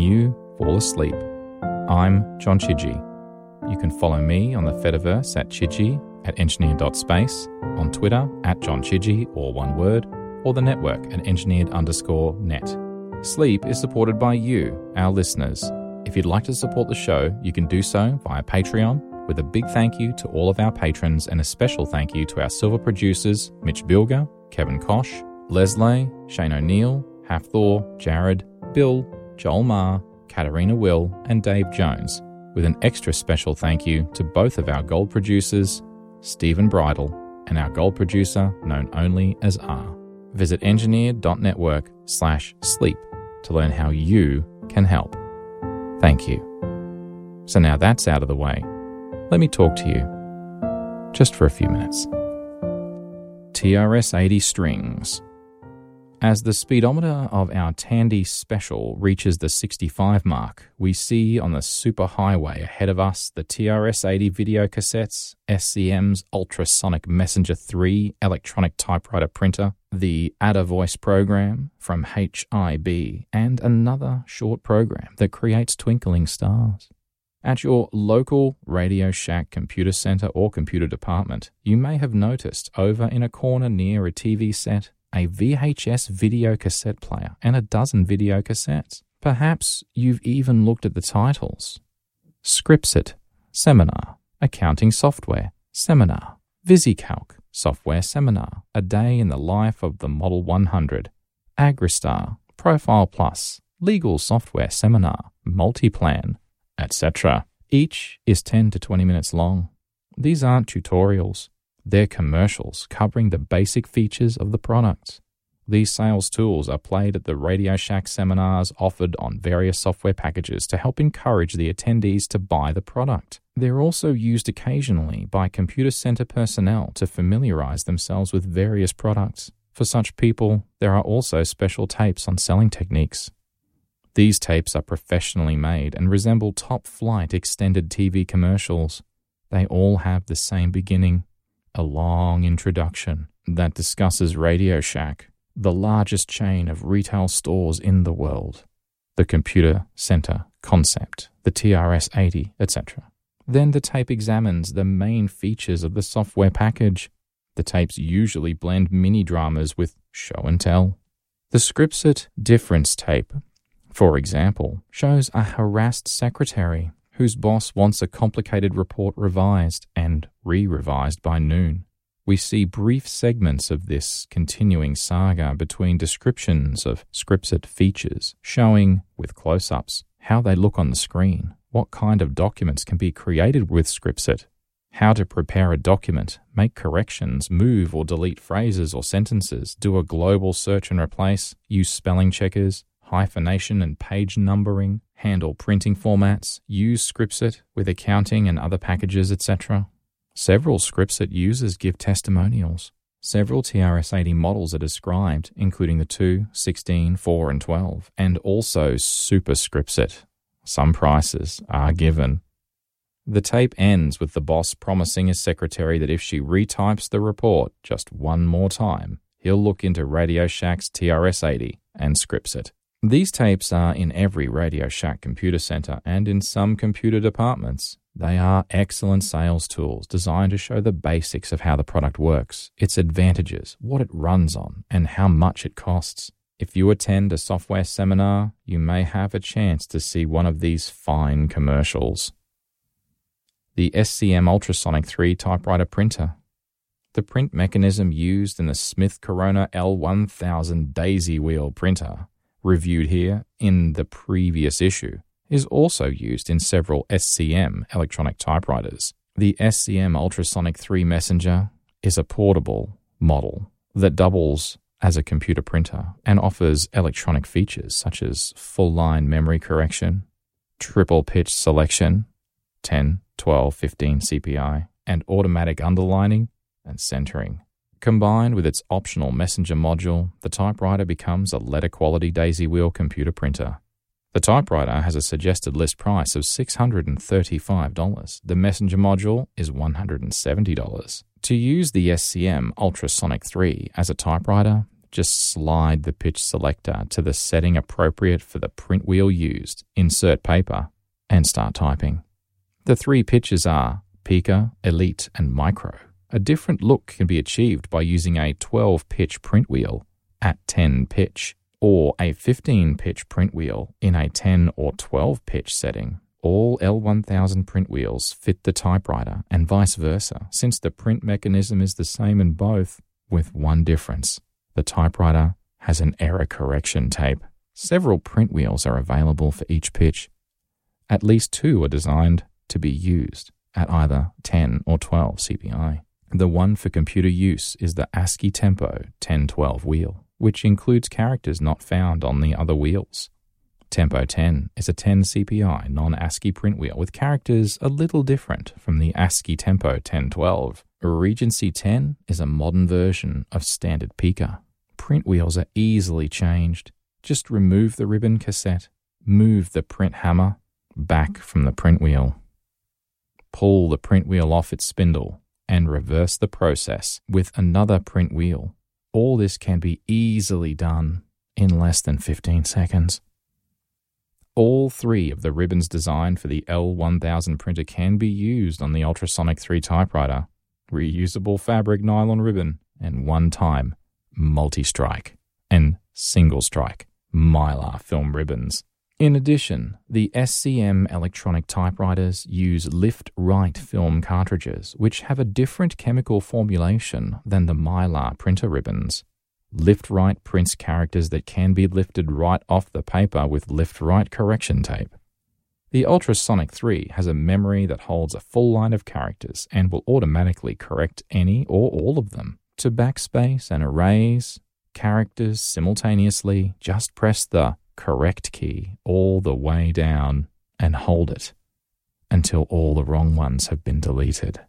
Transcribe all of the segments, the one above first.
you fall asleep. I'm John Chidgey. You can follow me on the Fediverse at Chidgey at engineer.space, on Twitter at John Chidgey, or one word, or the network at engineered underscore net. Sleep is supported by you, our listeners. If you'd like to support the show, you can do so via Patreon, with a big thank you to all of our patrons and a special thank you to our silver producers Mitch Bilger, Kevin Kosh, Leslie, Shane O'Neill, Hafthor, Jared, Bill, Joel Marr, Katarina Will, and Dave Jones, with an extra special thank you to both of our gold producers, Stephen Bridle, and our gold producer known only as R. Visit engineer.network slash sleep to learn how you can help. Thank you. So now that's out of the way, let me talk to you just for a few minutes. TRS 80 strings. As the speedometer of our Tandy Special reaches the 65 mark, we see on the superhighway ahead of us the TRS 80 video cassettes, SCM's Ultrasonic Messenger 3 electronic typewriter printer, the Add a Voice program from HIB, and another short program that creates twinkling stars. At your local Radio Shack computer center or computer department, you may have noticed over in a corner near a TV set a VHS video cassette player and a dozen video cassettes. Perhaps you've even looked at the titles Scripsit, Seminar, Accounting Software, Seminar, VisiCalc, Software Seminar, A Day in the Life of the Model 100, Agristar, Profile Plus, Legal Software Seminar, Multiplan, etc. Each is 10 to 20 minutes long. These aren't tutorials. They're commercials covering the basic features of the products. These sales tools are played at the Radio Shack seminars offered on various software packages to help encourage the attendees to buy the product. They're also used occasionally by computer center personnel to familiarize themselves with various products. For such people, there are also special tapes on selling techniques. These tapes are professionally made and resemble top flight extended TV commercials. They all have the same beginning a long introduction that discusses Radio Shack, the largest chain of retail stores in the world, the computer center concept, the TRS 80, etc. Then the tape examines the main features of the software package. The tapes usually blend mini dramas with show and tell. The Scripsit difference tape, for example, shows a harassed secretary whose boss wants a complicated report revised and re revised by noon. We see brief segments of this continuing saga between descriptions of Scripsit features, showing, with close ups, how they look on the screen, what kind of documents can be created with Scripsit, how to prepare a document, make corrections, move or delete phrases or sentences, do a global search and replace, use spelling checkers, hyphenation and page numbering, handle printing formats, use Scripsit with accounting and other packages, etc. Several Scripsit users give testimonials. Several TRS-80 models are described, including the 2, 16, 4, and 12, and also Super Scripsit. Some prices are given. The tape ends with the boss promising his secretary that if she retypes the report just one more time, he'll look into Radio Shack's TRS-80 and Scripsit. These tapes are in every Radio Shack computer center and in some computer departments. They are excellent sales tools designed to show the basics of how the product works, its advantages, what it runs on, and how much it costs. If you attend a software seminar, you may have a chance to see one of these fine commercials. The SCM Ultrasonic 3 typewriter printer. The print mechanism used in the Smith Corona L1000 daisy wheel printer reviewed here in the previous issue, is also used in several SCM electronic typewriters. The SCM Ultrasonic 3 Messenger is a portable model that doubles as a computer printer and offers electronic features such as full line memory correction, triple pitch selection, 10, 12, 15 CPI, and automatic underlining and centering. Combined with its optional messenger module, the typewriter becomes a letter quality daisy wheel computer printer. The typewriter has a suggested list price of $635. The messenger module is $170. To use the SCM Ultrasonic 3 as a typewriter, Just slide the pitch selector to the setting appropriate for the print wheel used, insert paper, and start typing. The three pitches are Pica, Elite, and Micro. A different look can be achieved by using a 12 pitch print wheel at 10 pitch or a 15 pitch print wheel in a 10 or 12 pitch setting. All L1000 print wheels fit the typewriter and vice versa, since the print mechanism is the same in both, with one difference. The typewriter has an error correction tape. Several print wheels are available for each pitch. At least two are designed to be used at either 10 or 12 CPI. The one for computer use is the ASCII Tempo 1012 wheel which includes characters not found on the other wheels. Tempo 10 is a 10 CPI non ASCII print wheel with characters a little different from the ASCII Tempo 1012. Regency 10 is a modern version of standard Pica. Print wheels are easily changed. Just remove the ribbon cassette, move the print hammer back from the print wheel. Pull the print wheel off its spindle and reverse the process with another print wheel all this can be easily done in less than 15 seconds. All three of the ribbons designed for the L1000 printer can be used on the Ultrasonic 3 typewriter reusable fabric nylon ribbon and one time multi strike and single strike mylar film ribbons. In addition, the SCM electronic typewriters use lift right film cartridges, which have a different chemical formulation than the Mylar printer ribbons. Lift right prints characters that can be lifted right off the paper with lift right correction tape. The Ultrasonic 3 has a memory that holds a full line of characters and will automatically correct any or all of them. To backspace and erase characters simultaneously, just press the correct key all the way down and hold it until all the wrong ones have been deleted.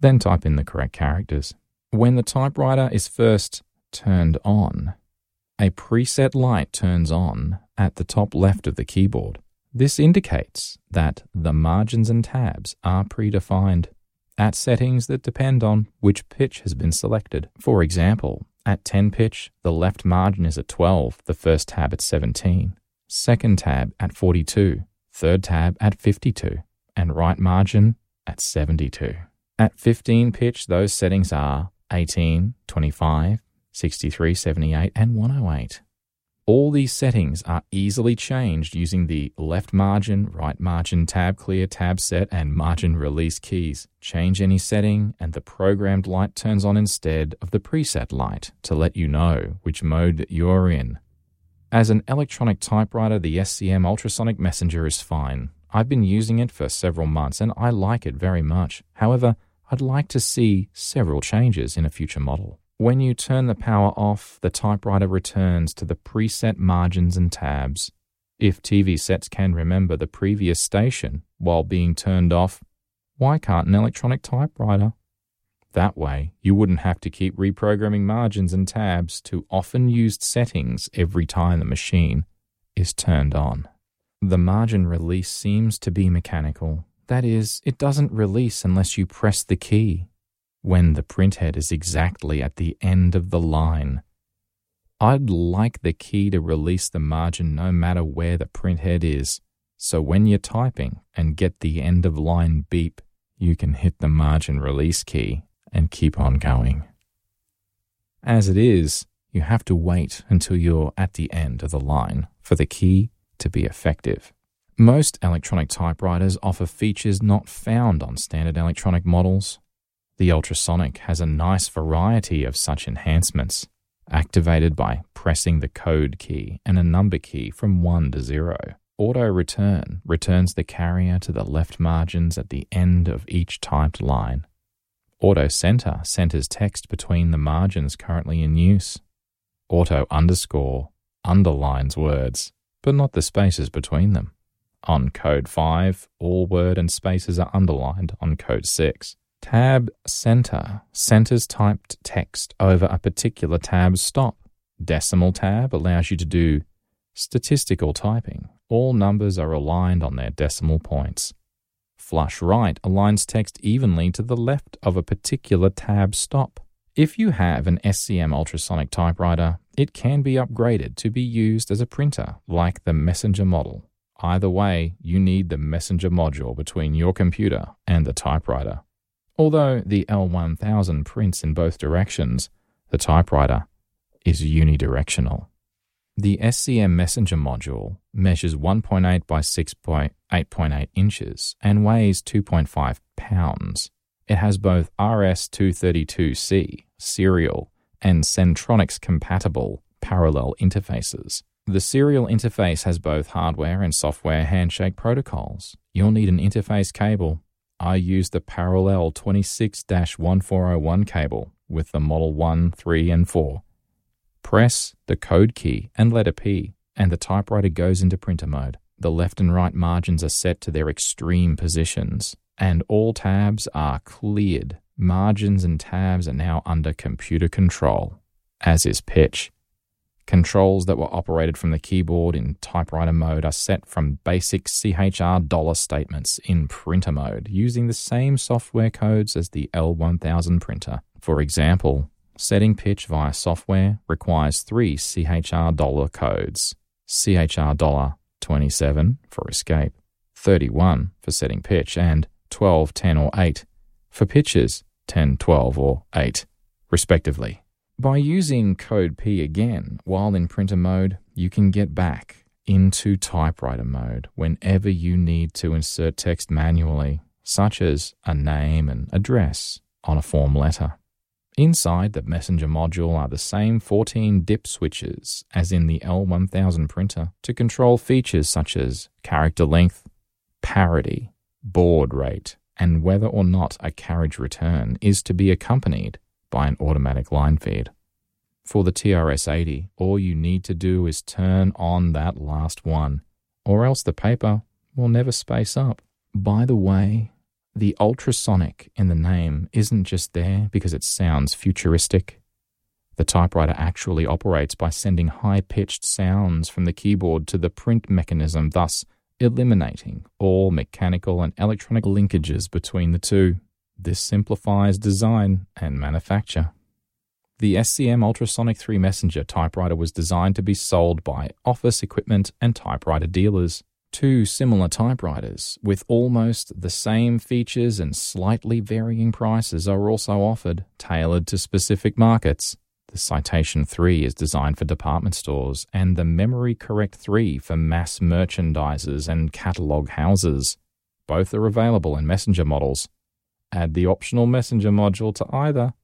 Then type in the correct characters. When the typewriter is first turned on, a preset light turns on at the top left of the keyboard. This indicates that the margins and tabs are predefined at settings that depend on which pitch has been selected. For example, at 10 pitch, the left margin is at 12, the first tab at 17, second tab at 42, third tab at 52, and right margin at 72. At 15 pitch, those settings are 18, 25, 63, 78, and 108. All these settings are easily changed using the left margin, right margin, tab clear, tab set, and margin release keys. Change any setting, and the programmed light turns on instead of the preset light to let you know which mode you're in. As an electronic typewriter, the SCM Ultrasonic Messenger is fine. I've been using it for several months and I like it very much. However, I'd like to see several changes in a future model. When you turn the power off, the typewriter returns to the preset margins and tabs. If TV sets can remember the previous station while being turned off, why can't an electronic typewriter? That way, you wouldn't have to keep reprogramming margins and tabs to often used settings every time the machine is turned on. The margin release seems to be mechanical. That is, it doesn't release unless you press the key when the printhead is exactly at the end of the line. I'd like the key to release the margin no matter where the printhead is, so when you're typing and get the end of line beep, you can hit the margin release key and keep on going. As it is, you have to wait until you're at the end of the line for the key to be effective. Most electronic typewriters offer features not found on standard electronic models, the ultrasonic has a nice variety of such enhancements, activated by pressing the code key and a number key from 1 to 0. Auto return returns the carrier to the left margins at the end of each typed line. Auto center centers text between the margins currently in use. Auto underscore underlines words, but not the spaces between them. On code 5, all word and spaces are underlined on code 6. Tab center centers typed text over a particular tab stop. Decimal tab allows you to do statistical typing. All numbers are aligned on their decimal points. Flush right aligns text evenly to the left of a particular tab stop. If you have an SCM ultrasonic typewriter, it can be upgraded to be used as a printer, like the Messenger model. Either way, you need the Messenger module between your computer and the typewriter. Although the L1000 prints in both directions, the typewriter is unidirectional. The SCM Messenger module measures 1.8 by 6.8.8 inches and weighs 2.5 pounds. It has both RS232C serial and Centronics compatible parallel interfaces. The serial interface has both hardware and software handshake protocols. You'll need an interface cable. I use the parallel 26 1401 cable with the Model 1, 3, and 4. Press the code key and letter P, and the typewriter goes into printer mode. The left and right margins are set to their extreme positions, and all tabs are cleared. Margins and tabs are now under computer control, as is pitch. Controls that were operated from the keyboard in typewriter mode are set from basic CHR dollar statements in printer mode using the same software codes as the L1000 printer. For example, setting pitch via software requires three CHR dollar codes CHR dollar 27 for escape, 31 for setting pitch, and 12, 10, or 8 for pitches 10, 12, or 8, respectively. By using code P again while in printer mode, you can get back into typewriter mode whenever you need to insert text manually, such as a name and address on a form letter. Inside the Messenger module are the same 14 dip switches as in the L1000 printer to control features such as character length, parity, baud rate, and whether or not a carriage return is to be accompanied by an automatic line feed. For the TRS 80, all you need to do is turn on that last one, or else the paper will never space up. By the way, the ultrasonic in the name isn't just there because it sounds futuristic. The typewriter actually operates by sending high pitched sounds from the keyboard to the print mechanism, thus eliminating all mechanical and electronic linkages between the two. This simplifies design and manufacture. The SCM Ultrasonic 3 Messenger typewriter was designed to be sold by office equipment and typewriter dealers. Two similar typewriters with almost the same features and slightly varying prices are also offered, tailored to specific markets. The Citation 3 is designed for department stores, and the Memory Correct 3 for mass merchandisers and catalog houses. Both are available in Messenger models. Add the optional Messenger module to either,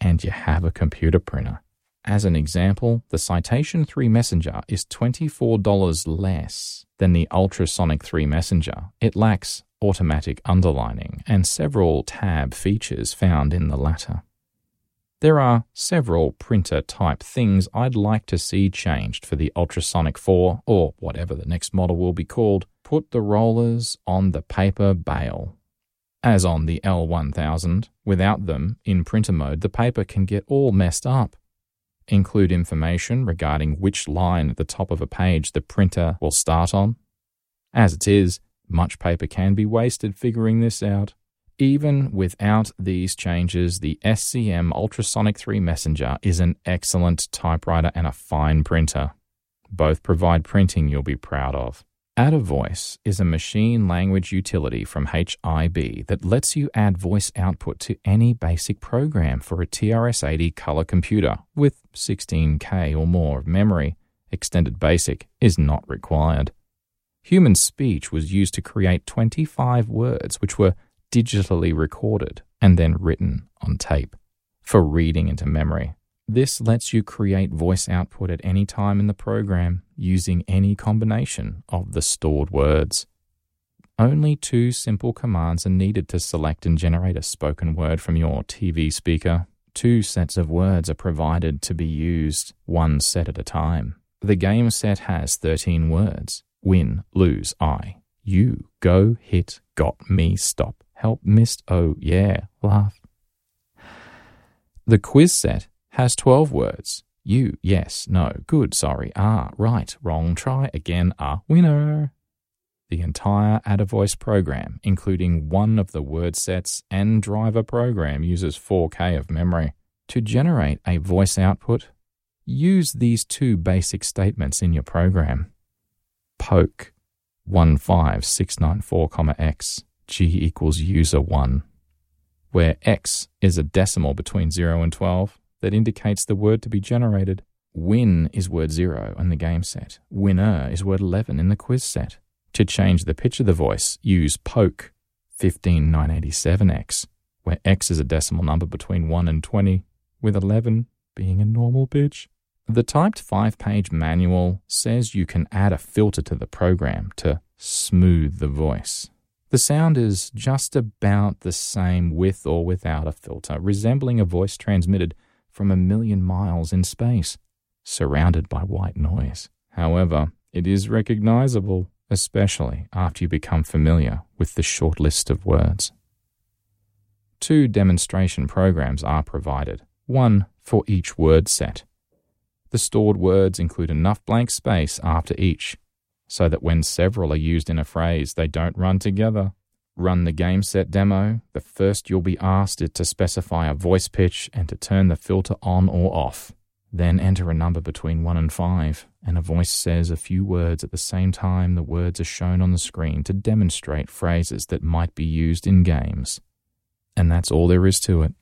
and you have a computer printer. As an example, the Citation 3 Messenger is $24 less than the Ultrasonic 3 Messenger. It lacks automatic underlining and several tab features found in the latter. There are several printer type things I'd like to see changed for the Ultrasonic 4 or whatever the next model will be called. Put the rollers on the paper bale as on the L1000, without them, in printer mode, the paper can get all messed up. Include information regarding which line at the top of a page the printer will start on. As it is, much paper can be wasted figuring this out. Even without these changes, the SCM Ultrasonic 3 Messenger is an excellent typewriter and a fine printer. Both provide printing you'll be proud of. Add a Voice is a machine language utility from HIB that lets you add voice output to any basic program for a TRS-80 color computer with 16K or more of memory. Extended Basic is not required. Human speech was used to create 25 words which were digitally recorded and then written on tape for reading into memory. This lets you create voice output at any time in the program using any combination of the stored words. Only two simple commands are needed to select and generate a spoken word from your TV speaker. Two sets of words are provided to be used one set at a time. The game set has 13 words win, lose, I. You, go, hit, got, me, stop, help, missed, oh, yeah, laugh. The quiz set has 12 words. You, yes, no, good, sorry, ah, right, wrong, try again, ah, winner. The entire Add a Voice program, including one of the word sets and driver program, uses 4K of memory. To generate a voice output, use these two basic statements in your program. Poke 15694, x g equals user 1, where x is a decimal between 0 and 12 that indicates the word to be generated. Win is word 0 in the game set. Winner is word 11 in the quiz set. To change the pitch of the voice, use poke 15987x, where x is a decimal number between 1 and 20, with 11 being a normal pitch. The typed five page manual says you can add a filter to the program to smooth the voice. The sound is just about the same with or without a filter, resembling a voice transmitted from a million miles in space, surrounded by white noise. However, it is recognizable, especially after you become familiar with the short list of words. Two demonstration programs are provided, one for each word set. The stored words include enough blank space after each so that when several are used in a phrase, they don't run together. Run the game set demo. The first you'll be asked is to specify a voice pitch and to turn the filter on or off. Then enter a number between 1 and 5, and a voice says a few words at the same time the words are shown on the screen to demonstrate phrases that might be used in games. And that's all there is to it.